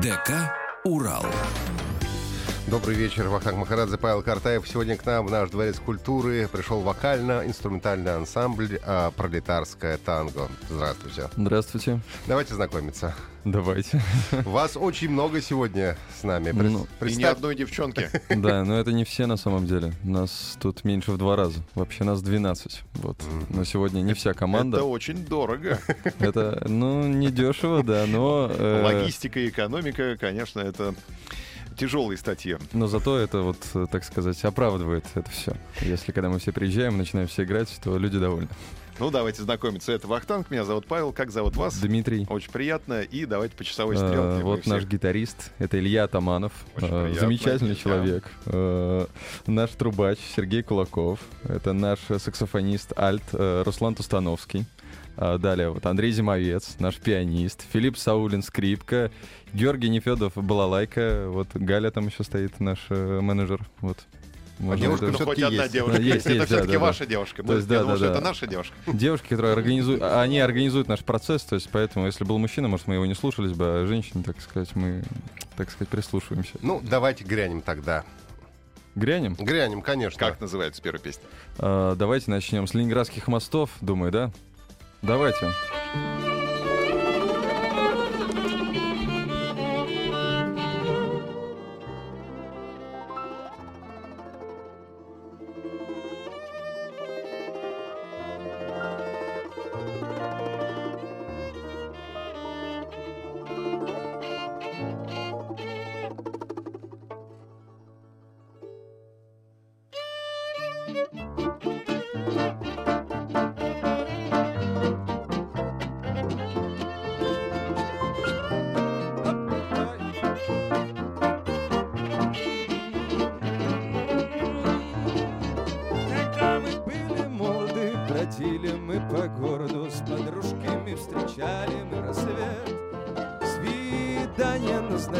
ДК «Урал». Добрый вечер, Вахтанг Махарадзе, Павел Картаев. Сегодня к нам в наш дворец культуры пришел вокально-инструментальный ансамбль а, «Пролетарское танго». Здравствуйте. Здравствуйте. Давайте знакомиться. Давайте. Вас очень много сегодня с нами. Пред- Ну, И ни представь- одной девчонки. Да, но это не все на самом деле. Нас тут меньше в два раза. Вообще нас 12. Вот. Но сегодня не вся Это команда. очень дорого. Это, ну, не дешево, да, но... э, Логистика и экономика, конечно, это тяжелые статьи. Но зато это вот, э, так сказать, оправдывает это все. Если когда мы все приезжаем, начинаем все играть, то люди довольны. Ну, давайте знакомиться. Это Вахтанг, меня зовут Павел. Как зовут вас? Дмитрий. Очень приятно. И давайте по часовой э, стрелке. вот всех- наш гитарист, это Илья Атаманов, Очень э, замечательный Илья. человек. Наш трубач Сергей Кулаков, это наш саксофонист Альт Руслан Тустановский. А, Далее вот Андрей Зимовец, наш пианист, Филипп Саулин, скрипка, Георгий Нефедов, балалайка, вот Галя там еще стоит, наш э, менеджер, вот. Можно девушка это- Ну, хоть одна есть. девушка. Есть, это есть, все-таки да, да, ваша да. девушка. То Мы- есть, Я да, думал, да, что да. это наша девушка. Девушки, которые организуют, а, они организуют наш процесс, то есть поэтому, если был мужчина, может, мы его не слушались бы, а женщины, так сказать, мы, так сказать, прислушиваемся. Ну, давайте грянем тогда. Грянем? Грянем, конечно. Как называется первая песня? А, давайте начнем с ленинградских мостов, думаю, да? Давайте.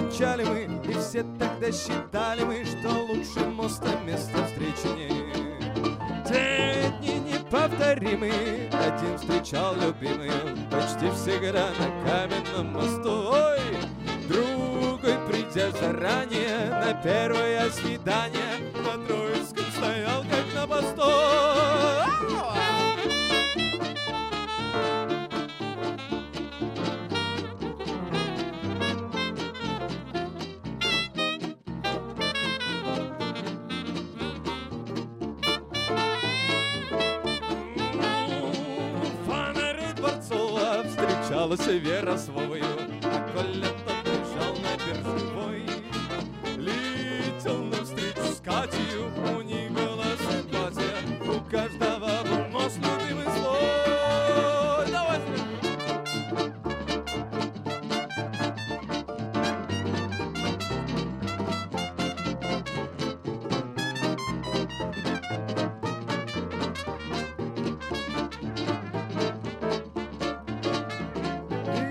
Назначали мы И все тогда считали мы, что лучше моста места встречи нет. Те дни неповторимые Один встречал любимую Почти всегда на каменном мосту. Ой, Другой, придя заранее на первое свидание, каждого был мост любимый свой. Давай.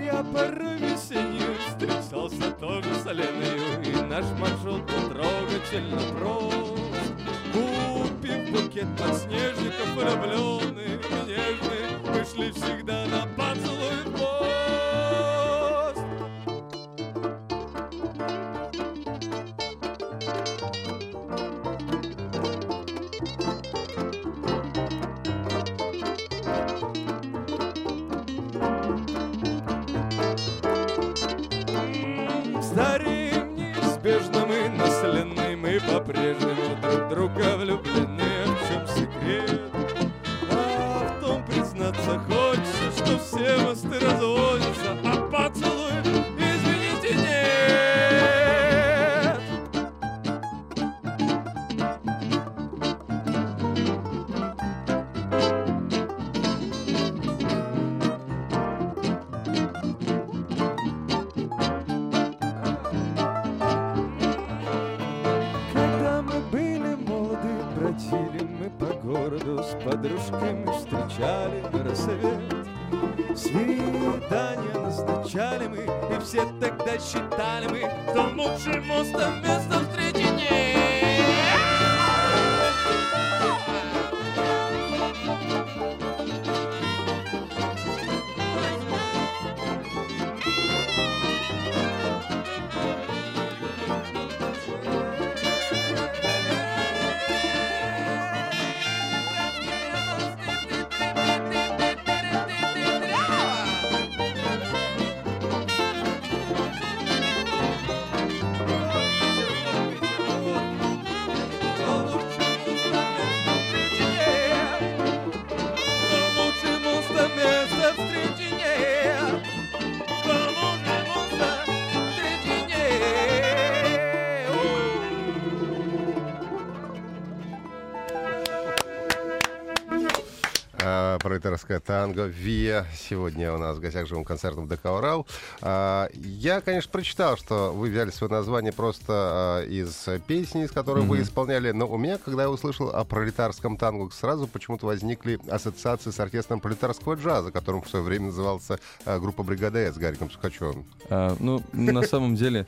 Я порой весеннюю встречался тоже с Леною И наш маршрут был трогательно Купив букет подснежников влюбленный и нежный Мы шли всегда Что We. Пролетарское танго «Виа». Сегодня у нас в гостях живым концертом ДК «Урал». А, Я, конечно, прочитал, что вы взяли свое название просто а, из песни, из которой вы исполняли. Но у меня, когда я услышал о пролетарском танго, сразу почему-то возникли ассоциации с оркестром пролетарского джаза, которым в свое время назывался а, группа «Бригада С» с Гариком Сукачевым. А, ну, на самом деле,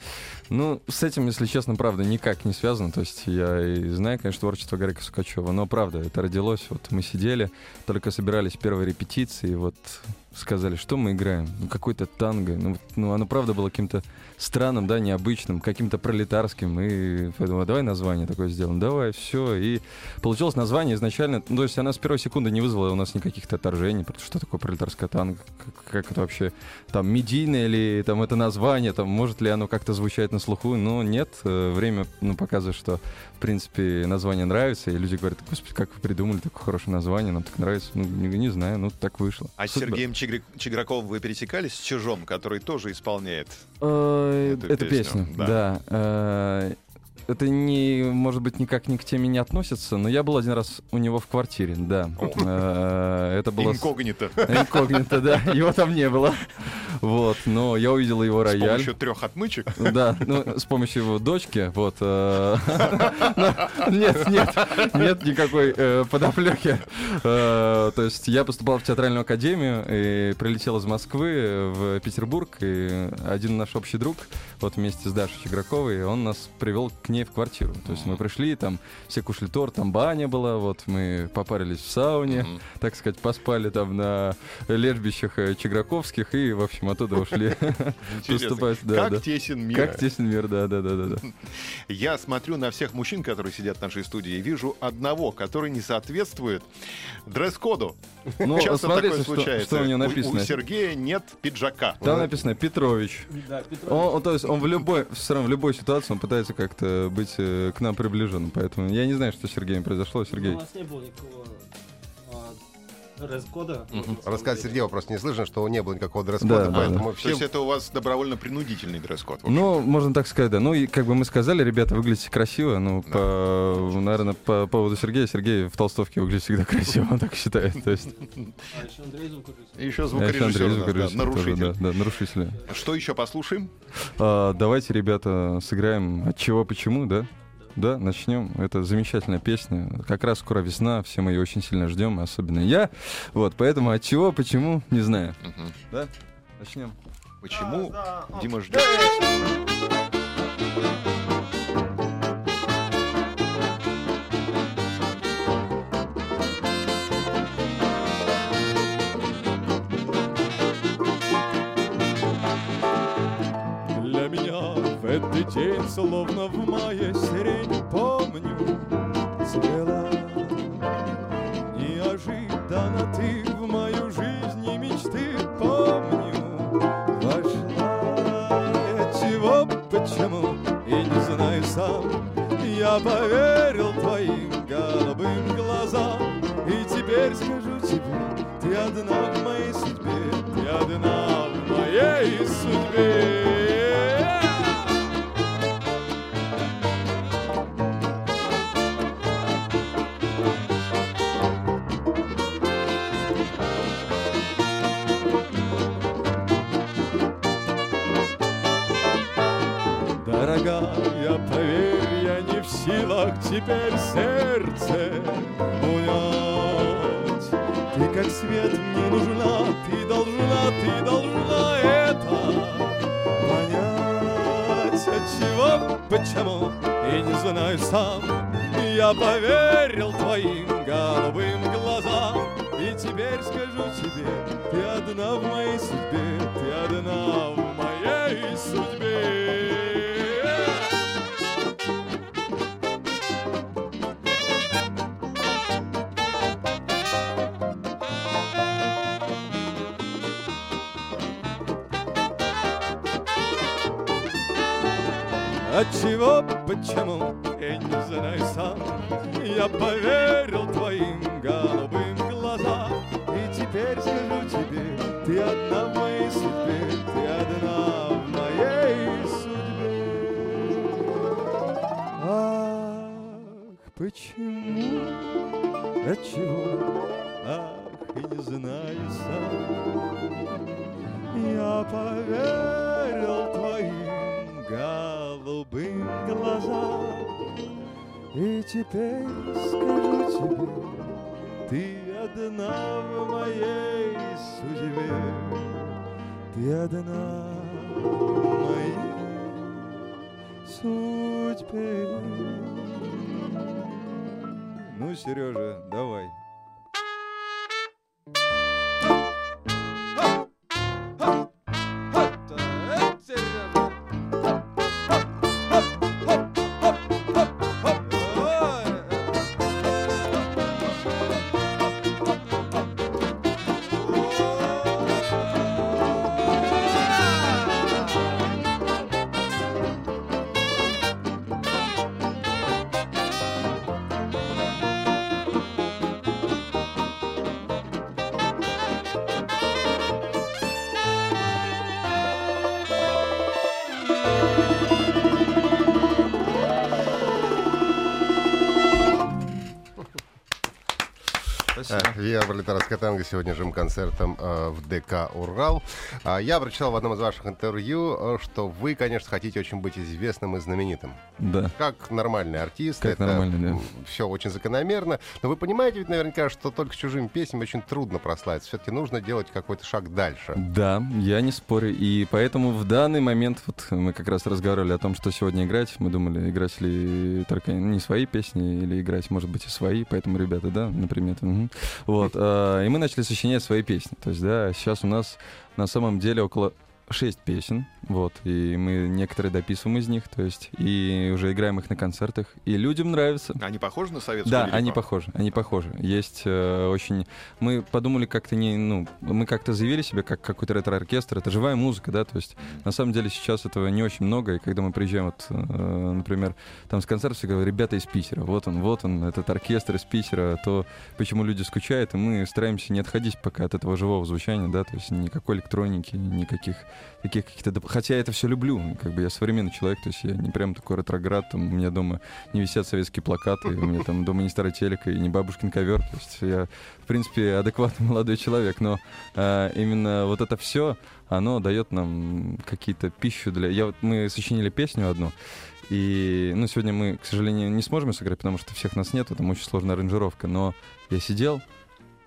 ну, с этим, если честно, правда, никак не связано. То есть я и знаю, конечно, творчество Гарика Сукачева, но правда, это родилось. Вот мы сидели, только собирались первой репетиции, вот сказали, что мы играем? Ну, какой-то танго. Ну, ну, оно правда было каким-то странным, да, необычным, каким-то пролетарским. И я думаю, давай название такое сделаем. Давай, все. И получилось название изначально. Ну, то есть она с первой секунды не вызвала у нас никаких отторжений. Потому что такое пролетарское танго? Как, как это вообще? Там медийное ли там это название? Там может ли оно как-то звучать на слуху? Но нет. Э, Время ну, показывает, что в принципе название нравится. И люди говорят, господи, как вы придумали такое хорошее название? Нам так нравится. Ну, не, не знаю, ну так вышло. А с. Сергеем Чигри- Чиграковым вы пересекались с Чижом, который тоже исполняет? Э, Эту Это песню, да. Э, Это не, может быть, никак ни к теме не относится, но я был один раз у него в квартире, да. Э, Это было... с- Инкогнито. Инкогнито, да. Его там не было. Вот, но я увидел его С рояль. помощью трех отмычек. Да, ну, с помощью его дочки, вот. э, Нет, нет, нет никакой э, подоплеки. То есть я поступал в театральную академию и прилетел из Москвы в Петербург, и один наш общий друг, вот вместе с Дашей Чиграковой, он нас привел к ней в квартиру. То есть мы пришли, там все кушали торт, там баня была, вот мы попарились в сауне, так сказать, поспали там на лежбищах э, Чиграковских и, в общем, оттуда ушли Интересно. поступать. Да, Как да. тесен мир. Как тесен мир, да, да, да, да, да. Я смотрю на всех мужчин, которые сидят в нашей студии, и вижу одного, который не соответствует дресс-коду. Ну, Часто смотрите, такое что, случается. что у него У- написано. У, Сергея нет пиджака. Там написано Петрович. Да, Петрович. Он, он, то есть он в любой, все равно в любой ситуации он пытается как-то быть э, к нам приближенным. Поэтому я не знаю, что с Сергеем произошло. Сергей. У нас не было никакого дресс-кода. Рассказ Сергея просто не слышно, что не было никакого дресс-кода, Да, да, поэтому То все... есть это у вас добровольно-принудительный дресс-код. Ну, можно так сказать, да. Ну, и как бы мы сказали, ребята, выглядите красиво. Ну, по, наверное, по поводу Сергея. Сергей в толстовке выглядит всегда красиво, он так считает. То есть, А еще Андрей звукорежиссер. Еще Андрей да, тоже, нарушитель. да, да, нарушители. Что еще послушаем? А, давайте, ребята, сыграем от чего, почему, да? Да, начнем. Это замечательная песня. Как раз скоро весна, все мы ее очень сильно ждем, особенно я. Вот, поэтому от чего, почему, не знаю. Мгм. Да? Начнем. Почему Дима ждет? Этот день, словно в мае сирень, помню, цвела. Неожиданно ты в мою жизнь и мечты, помню, вошла. От чего, почему, и не знаю сам, я поверил твоим голубым глазам. И теперь скажу тебе, ты одна в моей судьбе, ты одна в моей судьбе. Теперь сердце унять. Ты как свет мне нужна, ты должна, ты должна это понять. Отчего, почему, и не знаю сам, я поверил твоим голубым глазам. И теперь скажу тебе, ты одна в моей судьбе, ты одна в моей судьбе. Отчего, почему, я не знаю сам. Я поверил твоим голубым глазам. И теперь скажу тебе, ты одна в моей судьбе Ты одна в моей судьбе. Ах, почему, отчего, ах, и не знаю сам. Я поверил твоим голубым глазам. И теперь скажу тебе, ты одна в моей судьбе, ты одна в моей судьбе. Ну, Сережа, давай. Виа Пролетарская танго сегодня жим концертом э, в ДК «Урал». А, Я прочитал в одном из ваших интервью, э, что вы, конечно, хотите очень быть известным и знаменитым. Да. Как нормальный артист. Как это нормальный, да. Все очень закономерно. Но вы понимаете ведь наверняка, что только чужими песнями очень трудно прославиться. Все-таки нужно делать какой-то шаг дальше. Да, я не спорю. И поэтому в данный момент, вот мы как раз разговаривали о том, что сегодня играть. Мы думали, играть ли только не свои песни, или играть, может быть, и свои. Поэтому, ребята, да, например. мгм. Вот. э, И мы начали сочинять свои песни. То есть, да, сейчас у нас на самом деле около шесть песен, вот, и мы некоторые дописываем из них, то есть, и уже играем их на концертах, и людям нравится. Они похожи на советскую Да, лирику? они похожи, они похожи. Есть э, очень... Мы подумали как-то не... Ну, мы как-то заявили себя как какой-то ретро-оркестр. Это живая музыка, да, то есть на самом деле сейчас этого не очень много, и когда мы приезжаем, вот, э, например, там с концерта все говорят, ребята из Питера, вот он, вот он, этот оркестр из Питера, то почему люди скучают, и мы стараемся не отходить пока от этого живого звучания, да, то есть никакой электроники, никаких таких каких-то... Хотя я это все люблю, как бы я современный человек, то есть я не прям такой ретроград, там у меня дома не висят советские плакаты, у меня там дома не старый телек и не бабушкин ковер, то есть я, в принципе, адекватный молодой человек, но а, именно вот это все, оно дает нам какие-то пищу для... Я вот, мы сочинили песню одну, и, ну, сегодня мы, к сожалению, не сможем сыграть, потому что всех нас нет, там очень сложная аранжировка, но я сидел,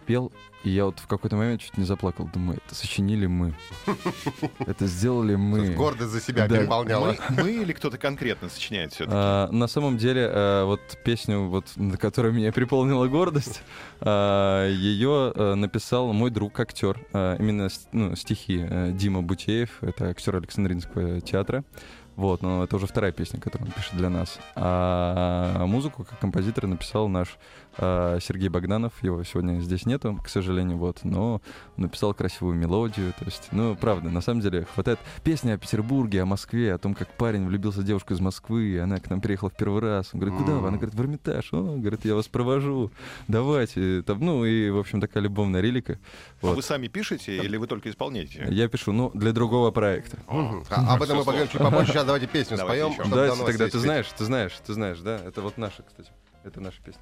пел, и я вот в какой-то момент чуть не заплакал. Думаю, это сочинили мы. Это сделали мы. Гордость за себя Да. переполняла. Мы, мы или кто-то конкретно сочиняет все-таки? А, на самом деле, а, вот песню, вот, на которой меня переполнила гордость, а, ее а, написал мой друг, актер. А, именно ну, стихи а, Дима Бутеев, это актер Александринского театра. Вот, но это уже вторая песня, которую он пишет для нас. А музыку как композитор написал наш а, Сергей Богданов. Его сегодня здесь нету, к сожалению, вот. Но он написал красивую мелодию. То есть, ну, правда, на самом деле хватает песни о Петербурге, о Москве, о том, как парень влюбился в девушку из Москвы, и она к нам переехала в первый раз. Он говорит, куда вы? Она говорит, в Эрмитаж. О, говорит, я вас провожу. Давайте. Там, ну, и, в общем, такая любовная релика. А Вот. вы сами пишете или вы только исполняете? Я пишу, ну, для другого проекта. А, об этом мы поговорим чуть попозже. Сейчас давайте песню Давайте споем. Давайте тогда, ты знаешь, ты знаешь, ты знаешь, да? Это вот наша, кстати. Это наша песня.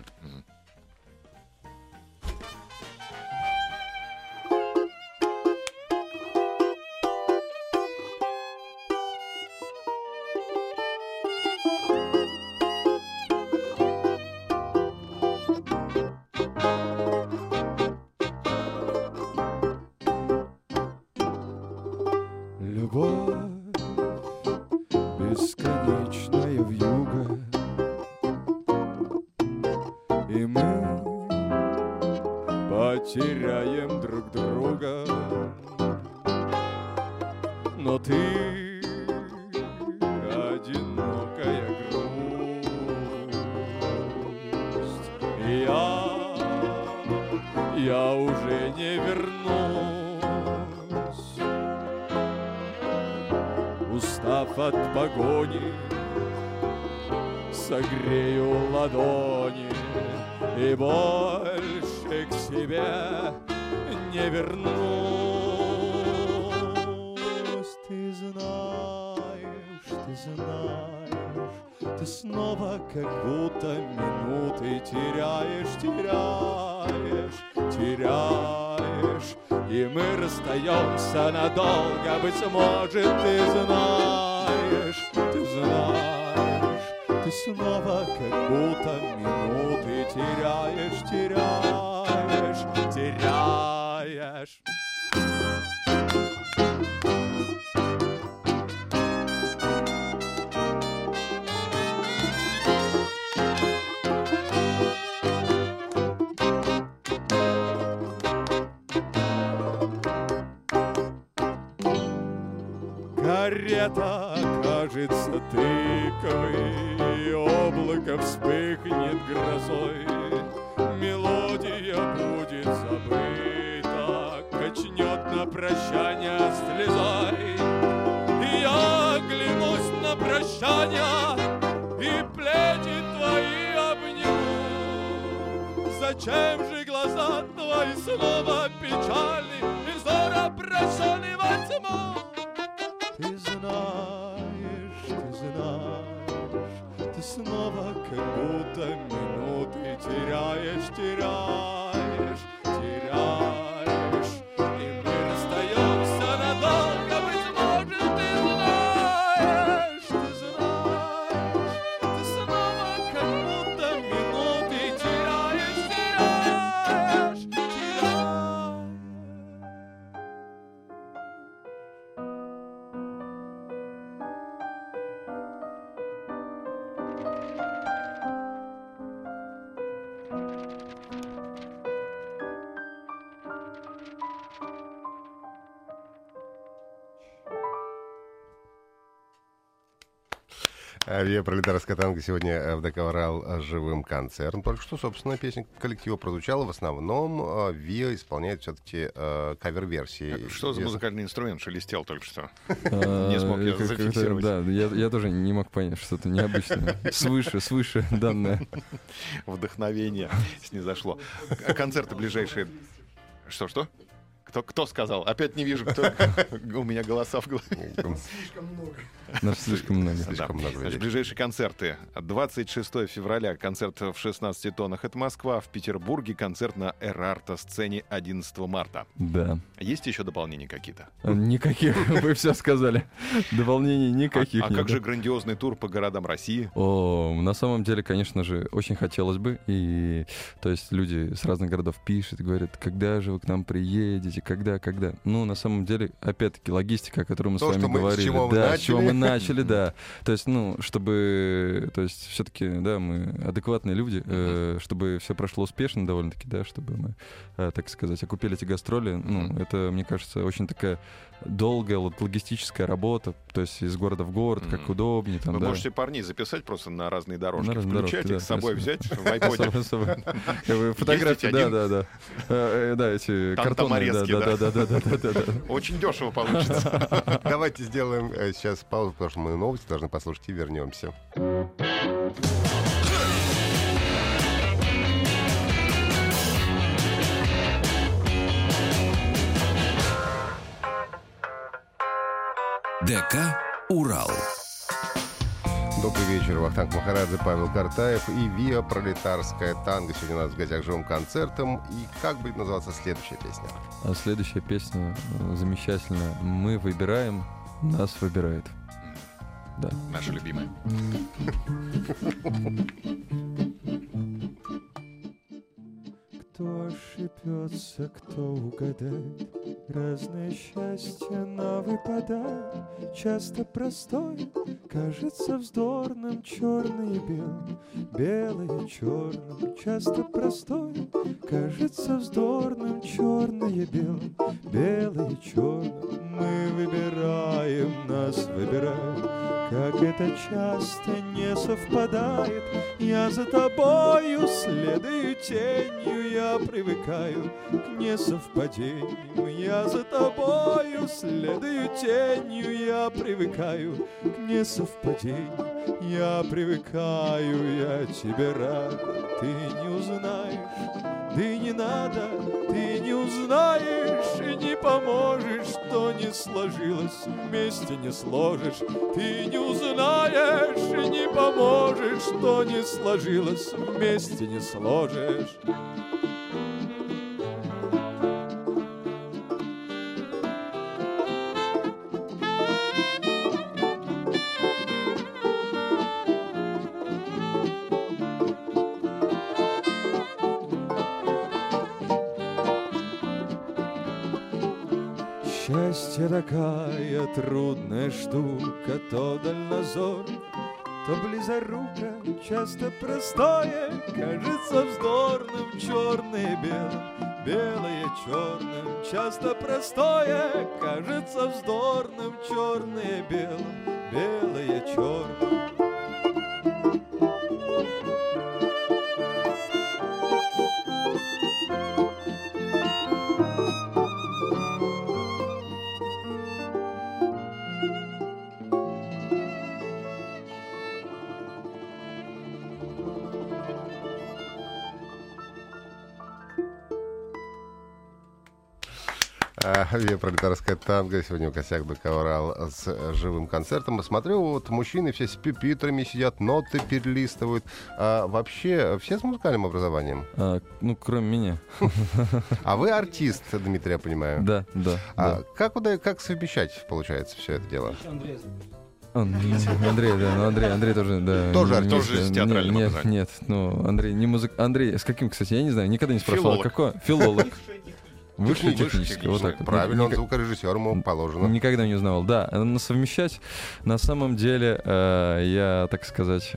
Но ты одинокая грусть. Я, я уже не вернусь, устав от погони, согрею ладони и больше к себе не вернусь. Расстаемся надолго, быть может, ты знаешь, ты знаешь, ты снова как будто минуты теряешь, теряешь, теряешь. Карета кажется тыковой, облако вспыхнет грозой, мелодия будет забыта, качнет на прощание слезой. И я оглянусь на прощание и плети твои обниму. Зачем же глаза твои снова печальны и взор обращенный во тьму? Минуты теряешь, теряешь, Авиа Пролетарская танго сегодня э, «Урал» э, живым концертом. Только что, собственно, песня коллектива прозвучала. В основном э, ВИА исполняет все-таки э, кавер-версии. Что за музыкальный инструмент шелестел только что? Не смог я зафиксировать. Да, я, я тоже не мог понять, что-то необычное. Свыше, свыше данное. Вдохновение снизошло. Концерты ближайшие... Что-что? Кто, кто сказал? Опять не вижу, кто. У меня голоса в голове. Нас слишком много. Слишком много Значит, людей. ближайшие концерты. 26 февраля концерт в 16 тоннах. Это Москва. В Петербурге концерт на Эрарта сцене 11 марта. Да. Есть еще дополнения какие-то? Никаких, вы все сказали. Дополнений никаких а нет. как же грандиозный тур по городам России? О, на самом деле, конечно же, очень хотелось бы. И то есть люди с разных городов пишут, говорят, когда же вы к нам приедете, когда, когда. Ну, на самом деле, опять-таки, логистика, о которой мы То, с вами мы- с говорили. чего мы да, с чего мы начали. начали, да. То есть, ну, чтобы, то есть, все-таки, да, мы адекватные люди, э, чтобы все прошло успешно довольно-таки, да, чтобы мы, э, так сказать, окупили эти гастроли. Ну, это, мне кажется, очень такая долгая логистическая работа, то есть из города в город, как удобнее. Там, Вы да. можете парней записать просто на разные дорожки, На разные включать дорожки, их да, с собой взять в айподе. Фотографии, да, да, да. Э, э, Да, эти Там картоны, да, да, да? да, да, да, да, да, да. Очень дешево получится. Давайте сделаем э, сейчас паузу, потому что мы новости должны послушать и вернемся. ДК «Урал». Добрый вечер, Вахтанг Махарадзе, Павел Картаев и ВИА Пролетарская танго. Сегодня у нас в гостях живым концертом. И как будет называться следующая песня? А следующая песня э, замечательная. Мы выбираем, нас выбирает. Да. Наша любимая. Кто ошибется, кто угадает, Разное счастье на выпадает, часто простое, Кажется вздорным черное и белым, белое черным, часто простое, Кажется вздорным черное белым, белое черным. Мы выбираем, нас выбирают, как это часто не совпадает. Я за тобою следую тенью, я привыкаю к несовпадениям. Я за тобою следую тенью, я привыкаю к несовпадениям. Я привыкаю, я тебе рад, ты не узнаешь, ты не надо, узнаешь и не поможешь, что не сложилось, вместе не сложишь. Ты не узнаешь и не поможешь, что не сложилось, вместе не сложишь. Счастье такая трудная штука, то дальнозор, то близорука, часто простое, кажется вздорным, черное белым, белое черным, часто простое, кажется вздорным, черное белым, белое черным. Виа пролетарская танго. Сегодня у косяк Урал с живым концертом. Смотрю, вот мужчины все с пюпитрами сидят, ноты перелистывают. А вообще, все с музыкальным образованием? А, ну, кроме меня. А вы артист, Дмитрий, я понимаю. Да, да. А да. как, уда- как совмещать, получается, все это дело? Андрей, Он, ну, Андрей, да, ну Андрей, Андрей тоже, да. Тоже артист. Тоже Нет, нет, ну, Андрей, не музык... Андрей, с каким, кстати, я не знаю, никогда не спрашивал, Филолог. а какой? Филолог. Высшее техническое, вот так. Правильно, он Никак- звукорежиссер, ему положено. Никогда не узнавал. Да, совмещать на самом деле э, я, так сказать,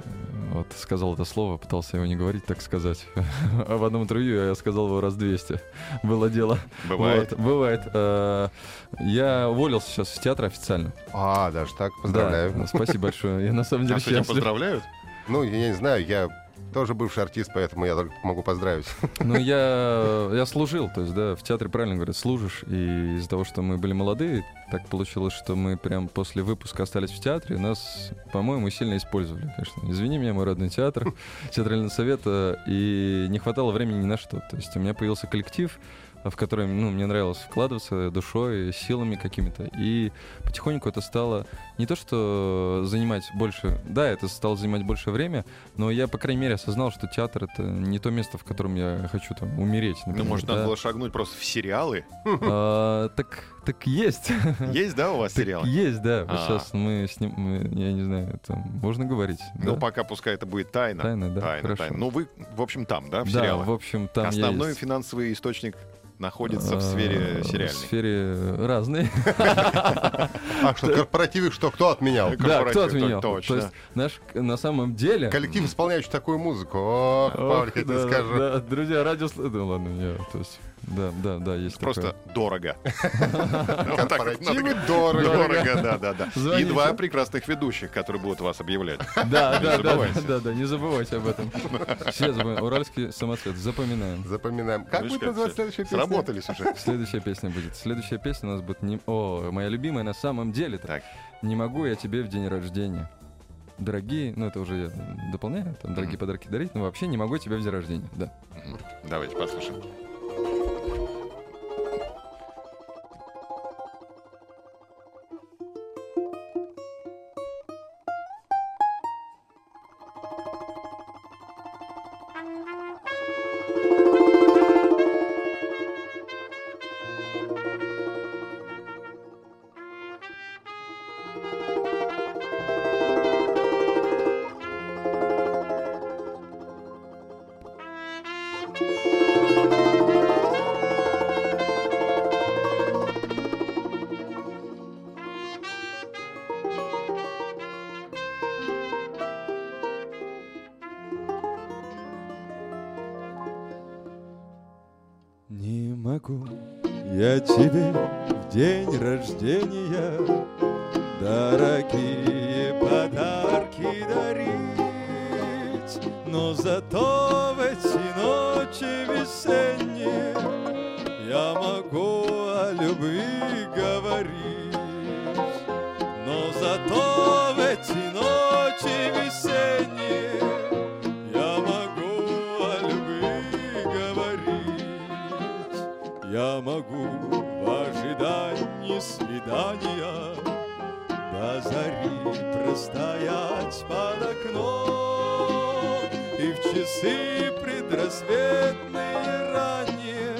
вот сказал это слово, пытался его не говорить, так сказать. А в одном интервью я сказал его раз 200. Было дело. Бывает. Вот, бывает. Э, я уволился сейчас из театра официально. А, даже так, поздравляю. Да, спасибо большое. Я на самом деле А с этим счастлив. поздравляют? Ну, я не знаю, я тоже бывший артист, поэтому я могу поздравить. Ну, я, я служил, то есть, да, в театре правильно говорят, служишь, и из-за того, что мы были молодые, так получилось, что мы прям после выпуска остались в театре, нас, по-моему, сильно использовали, конечно. Извини меня, мой родной театр, театральный совет, и не хватало времени ни на что. То есть у меня появился коллектив, в который ну, мне нравилось вкладываться душой, силами какими-то. И потихоньку это стало не то, что занимать больше... Да, это стало занимать больше время, но я, по крайней мере, осознал, что театр — это не то место, в котором я хочу там умереть. Ну, например, может, да. надо было шагнуть просто в сериалы? А, Так так есть. Есть, да, у вас Так сериалы? Есть, да. Вот А. сейчас мы с ним... мы- Я не знаю, это можно говорить? Ну, да? пока пускай это будет тайна. Тайна, да, Тайна, хорошо. тайна. Ну, вы, в общем, там, да, в Да, сериалах? в общем, там Основной есть... финансовый источник находится в а, сфере В сериальной. сфере разные. А что, корпоративы, что, кто отменял? Да, кто отменял? точно. То есть наш на самом деле... Коллектив, исполняющий такую музыку. Ох, Ох, Павлик, я тебе да, скажу. да, друзья, радио... Да ладно, я, то есть, да, да, да, есть Просто такое. дорого. Корпоративы дорого. Дорого, да, да, да. И два прекрасных ведущих, которые будут вас объявлять. Да, да, да, да, да, да, не забывайте об этом. Все забываем. Уральский самоцвет, запоминаем. Запоминаем. Как будет называться следующая песня? Сработались уже. Следующая песня будет. Следующая песня у нас будет не... О, моя любимая на самом деле. Так. Не могу я тебе в день рождения. Дорогие, ну это уже я дополняю, там дорогие Мгм. подарки дарить, но вообще не могу тебе в день рождения, да. Мгм. Давайте послушаем. Не могу я тебе в день рождения Дорогие подарки дарить Но зато в эти ночи весенние Я могу о любви говорить. Но зато в эти ночи весенние Я могу о любви говорить. Я могу в ожидании свидания До зари простоять под окном И в часы предрассветные ранее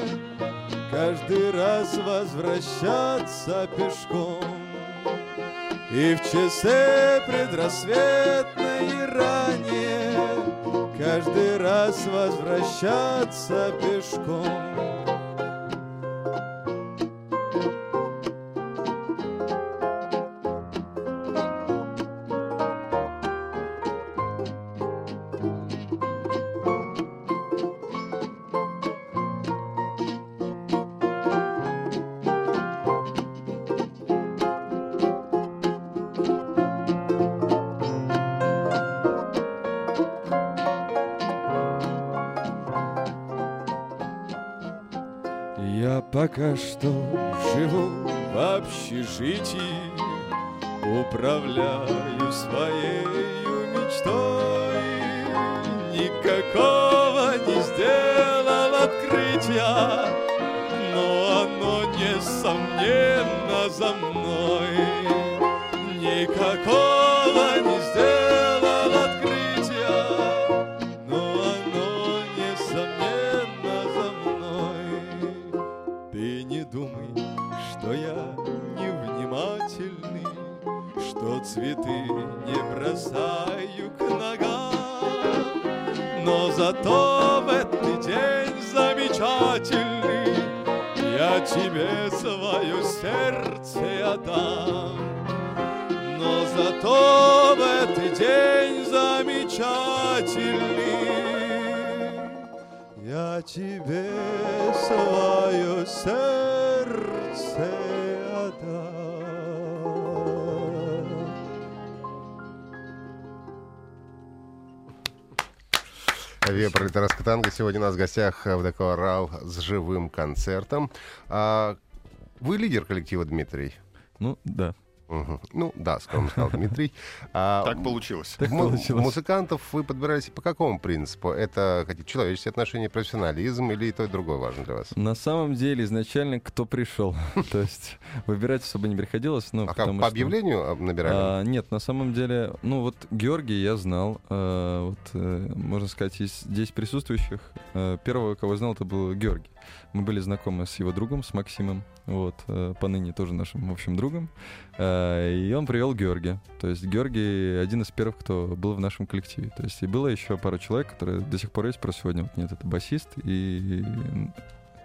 Каждый раз возвращаться пешком. И в часы предрассветные ранее Каждый раз возвращаться пешком пока что живу в общежитии Управляю своей мечтой. Никакого не сделал открытия цветы не бросаю к ногам. Но зато в этот день замечательный Я тебе свое сердце отдам. Но зато в этот день замечательный Я тебе свое сердце Виа Пролетарская танго. Сегодня у нас в гостях в ДК «Урал» с живым концертом. А, вы лидер коллектива, Дмитрий? Ну, да. Ну, да, скромно сказал Дмитрий. А, Так получилось. Так получилось. Музыкантов вы подбираете по какому принципу? Это какие-то человеческие отношения, профессионализм или и то, и другое важно для вас? На самом деле, изначально кто пришел. То есть выбирать особо не приходилось. Ну, А как, по что- объявлению а, набирали? А, нет, на самом деле, ну вот Георгий я знал, э, вот, э, можно сказать, из здесь присутствующих, э, первого, кого я знал, это был Георгий. Мы были знакомы с его другом, с Максимом, вот, э, поныне тоже нашим общим другом, Э, и он привел Георгия. То есть Георгий один из первых, кто был в нашем коллективе. То есть и было еще пару человек, которые до сих пор есть, просто сегодня вот нет, это басист и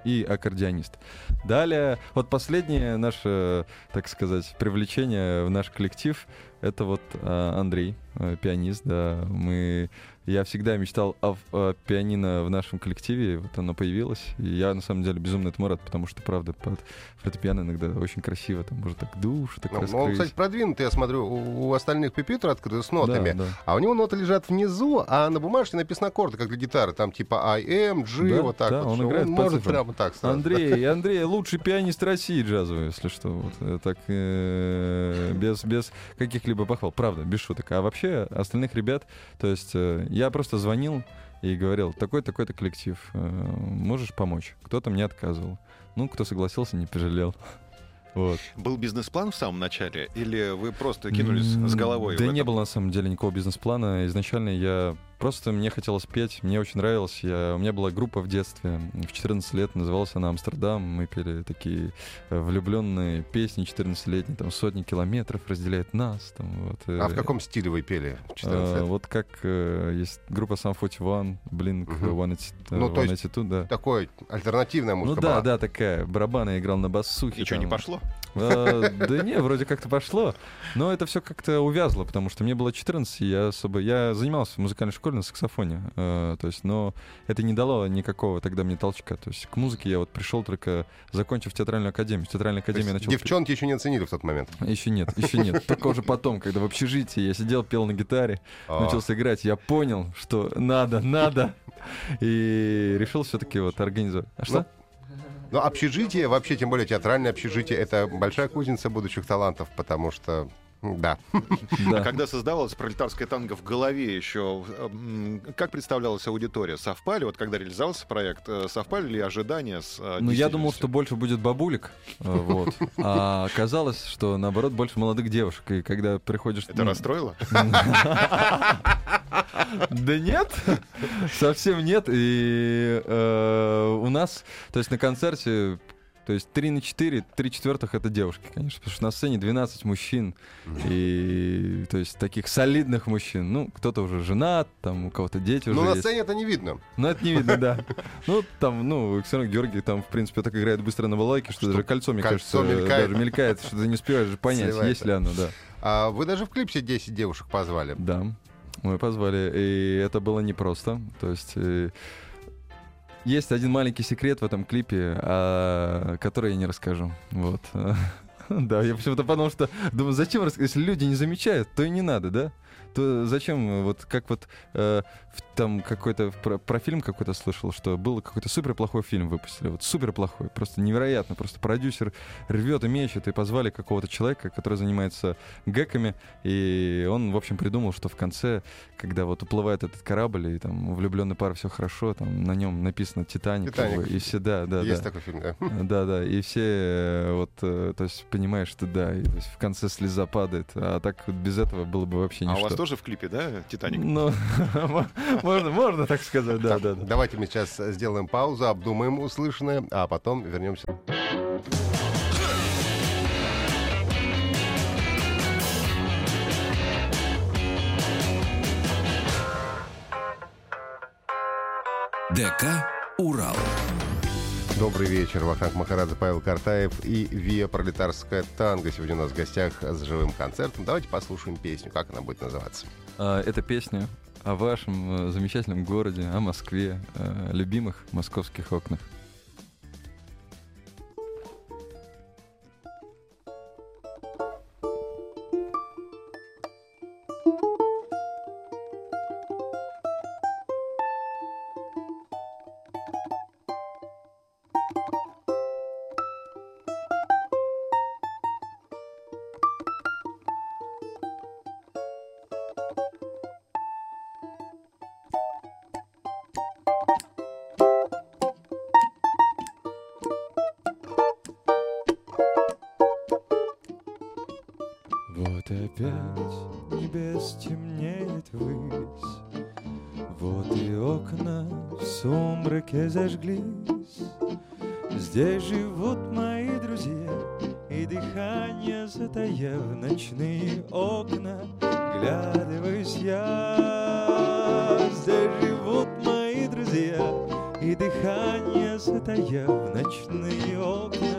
и аккордеонист. Далее, вот последнее наше, так сказать, привлечение в наш коллектив, это вот а, Андрей, э, пианист, да. Мы, я всегда мечтал о, о пианино в нашем коллективе, вот оно появилось. И я, на самом деле, безумно этому рад, потому что, правда, под фортепиано иногда очень красиво, там можно так душу так Ну, ну, он, раскрыть. кстати, продвинутый, я смотрю, у, у остальных пипитр открыты с Да, нотами. да. А у него ноты лежат внизу, а на бумажке написано аккорды, как для гитары. Там типа I, M, G, Да, вот так да, вот. он играет по может цифрам. прямо так сразу. Андрей, Андрей, лучший пианист России джазовый, если что. Вот, э, так, э, без, без каких-либо похвал. Правда, без шуток. А вообще, остальных ребят, то есть э, я просто звонил и говорил, такой-такой-то коллектив, э, можешь помочь? Кто-то мне отказывал. Ну, кто согласился, не пожалел. Вот. Был бизнес-план в самом начале, или вы просто кинулись с головой? Да не было на самом деле никакого бизнес-плана. Изначально я просто мне хотелось петь, мне очень нравилось. Я, у меня была группа в детстве, в 14 лет, называлась она «Амстердам». Мы пели такие э, влюбленные песни 14-летние, там сотни километров разделяет нас. Там, вот, э, А в каком стиле вы пели в 14 э, лет? Вот как э, есть группа Sum 41, Blink Мгм. 182, Ну, то есть 182, да. Такой альтернативная Ну музыка да, была. да, такая. Барабаны я играл на басухе. Не там. пошло? А, Да не, вроде как-то пошло. Но это все как-то увязло, потому что мне было 14, и я особо... Я занимался в музыкальной школе на саксофоне. э, То есть, но это не дало никакого тогда мне толчка. То есть к музыке я вот пришел только, закончив театральную академию. В театральной академии начал... Девчонки еще не оценили в тот момент. Еще нет, еще нет. Только уже потом, когда в общежитии я сидел, пел на гитаре, А. научился играть, я понял, что надо, надо. И решил все-таки вот организовать. А что? Но общежитие, вообще, тем более театральное общежитие, это большая кузница будущих талантов, потому что, да. Да. Когда создавалась пролетарская танго в голове еще, как представлялась аудитория? Совпали, вот когда реализовался проект, э, совпали ли ожидания с э, Ну, я думал, что больше будет бабулек, э, вот. А оказалось, что наоборот больше молодых девушек. И когда приходишь... Это ну, расстроило? Да нет, совсем нет. И э, у нас, то есть на концерте, то есть 3 на 4, 3 четвертых это девушки, конечно, потому что на сцене 12 мужчин, и то есть таких солидных мужчин. Ну, кто-то уже женат, там у кого-то дети уже Но на есть. сцене это не видно. Но это не видно, да. Ну, там, ну, Александр Георгий там, в принципе, так играет быстро на балалайке, что, Что даже кольцо, мне кольцо кажется, мелькает. даже мелькает, что ты не успеваешь же понять, Сливается. есть ли оно, да. А вы даже в клипсе 10 девушек позвали. Да, мы позвали, и это было непросто. То есть э, есть один маленький секрет в этом клипе, а, который я не расскажу. Вот. Да, я почему-то подумал, что думаю, зачем рассказать, если люди не замечают, то и не надо, да? То зачем, вот как вот э, в- там какой-то про, про фильм какой-то слышал, что был какой-то супер плохой фильм выпустили, вот супер плохой, просто невероятно, просто продюсер рвет и мечет, и позвали какого-то человека, который занимается гэками, и он, в общем, придумал, что в конце, когда вот уплывает этот корабль, и там влюбленный пар все хорошо, там на нем написано Титаник, «Титаник». и все, да, да, Есть да. такой фильм, да. Да, да, и все э, вот, э, то есть понимаешь, что да, и то есть в конце слеза падает, а так вот без этого было бы вообще А у вас тоже в клипе, да, «Титаник»? Ну, можно, можно так сказать, да, да, да. Давайте мы сейчас сделаем паузу, обдумаем услышанное, а потом вернемся. ДК «Урал». Добрый вечер. Вахтанг Махарадзе, Павел Картаев и Виа Пролетарская танго. Сегодня у нас в гостях с живым концертом. Давайте послушаем песню. Как она будет называться? А, Это песня о вашем э, замечательном городе, о Москве, э, любимых московских окнах. Вот опять небес темнеет ввысь, Вот и окна в сумраке зажглись. Здесь живут мои друзья, И дыхание затаяв ночные окна, Глядываюсь я. Здесь живут мои друзья, И дыхание затаяв ночные окна,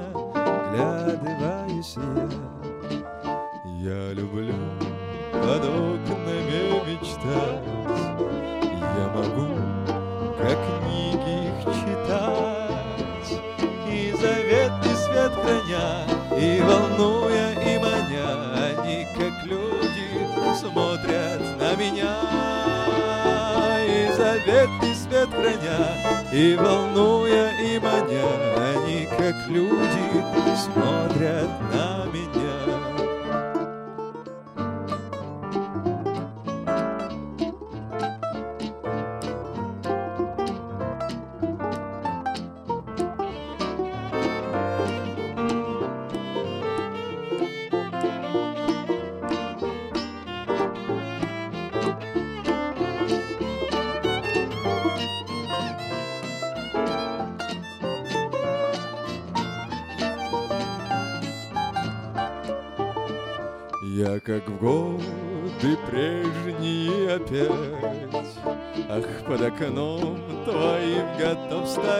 И волнуя, и маня Они, как люди, смотрят Я как в годы прежние опять Ах, под окном твоим готов стоять.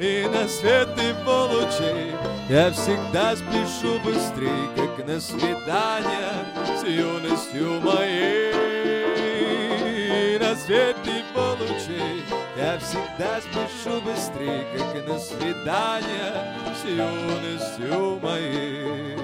И на свет ты получей Я всегда спешу быстрее, как на свидание С юностью моей. На свет не получей Я всегда спешу быстрее, как на свидание С юностью моей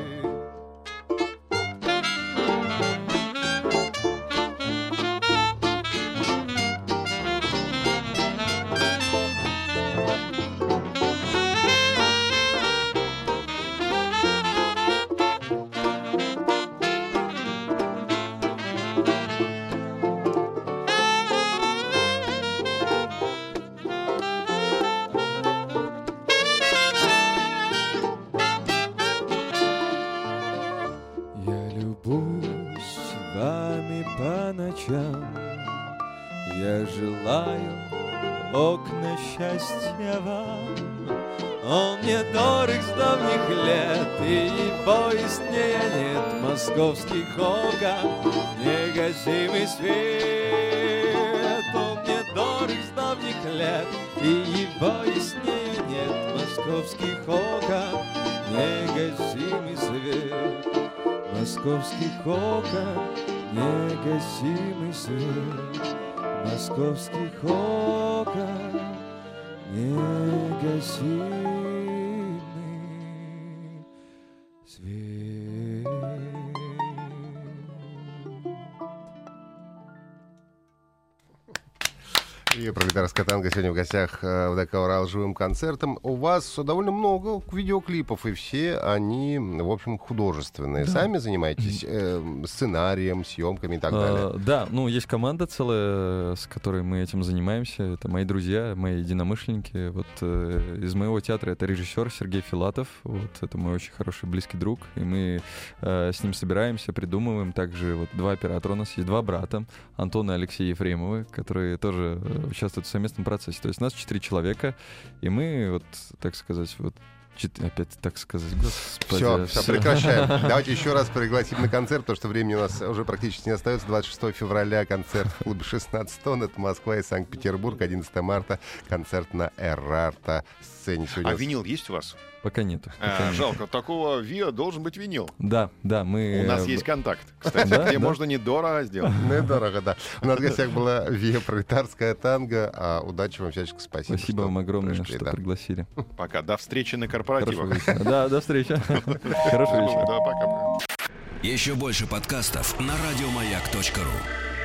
яснее нет московских окон, Негасимый свет. Он мне дорог с давних лет, И его яснее нет московских окон, Негасимый свет московских окон негасимый свет московских окон негасимый И пролетарская танго сегодня в гостях э, в ДК «Урал» живым концертом. У вас довольно много видеоклипов, и все они, в общем, художественные. Сами занимаетесь э, сценарием, съемками и так далее? А, Да, ну есть команда целая, с которой мы этим занимаемся. Это мои друзья, мои единомышленники. Вот э, из моего театра это режиссер Сергей Филатов. Вот это мой очень хороший близкий друг, и мы э, с ним собираемся, придумываем. Также вот два оператора у нас есть, два брата, Антон и Алексей Ефремовы, которые тоже э, участвуют в совместном процессе. То есть нас четыре человека, и мы вот, так сказать, вот опять так сказать, господи. Все, все, прекращаем. Давайте еще раз пригласим на концерт, потому что времени у нас уже практически не остается. 26 февраля концерт в клубе 16 тонн. Это Москва и Санкт-Петербург. 11 марта концерт на Эрарта сцене. Сегодня А винил есть у вас? Пока нету. А, нет. жалко, такого ВИА должен быть винил. Да, да, мы... У нас э, есть контакт, кстати, Да, где да. можно недорого сделать. Недорого, да. У нас в гостях была Вия Пролетарская танго. А, удачи вам, всячески спасибо. Спасибо вам огромное, пришли, что да. пригласили. Пока. До встречи на корпоративах. Да, до встречи. Хорошего вечера. Да, пока. Еще больше подкастов на радиомаяк.ру.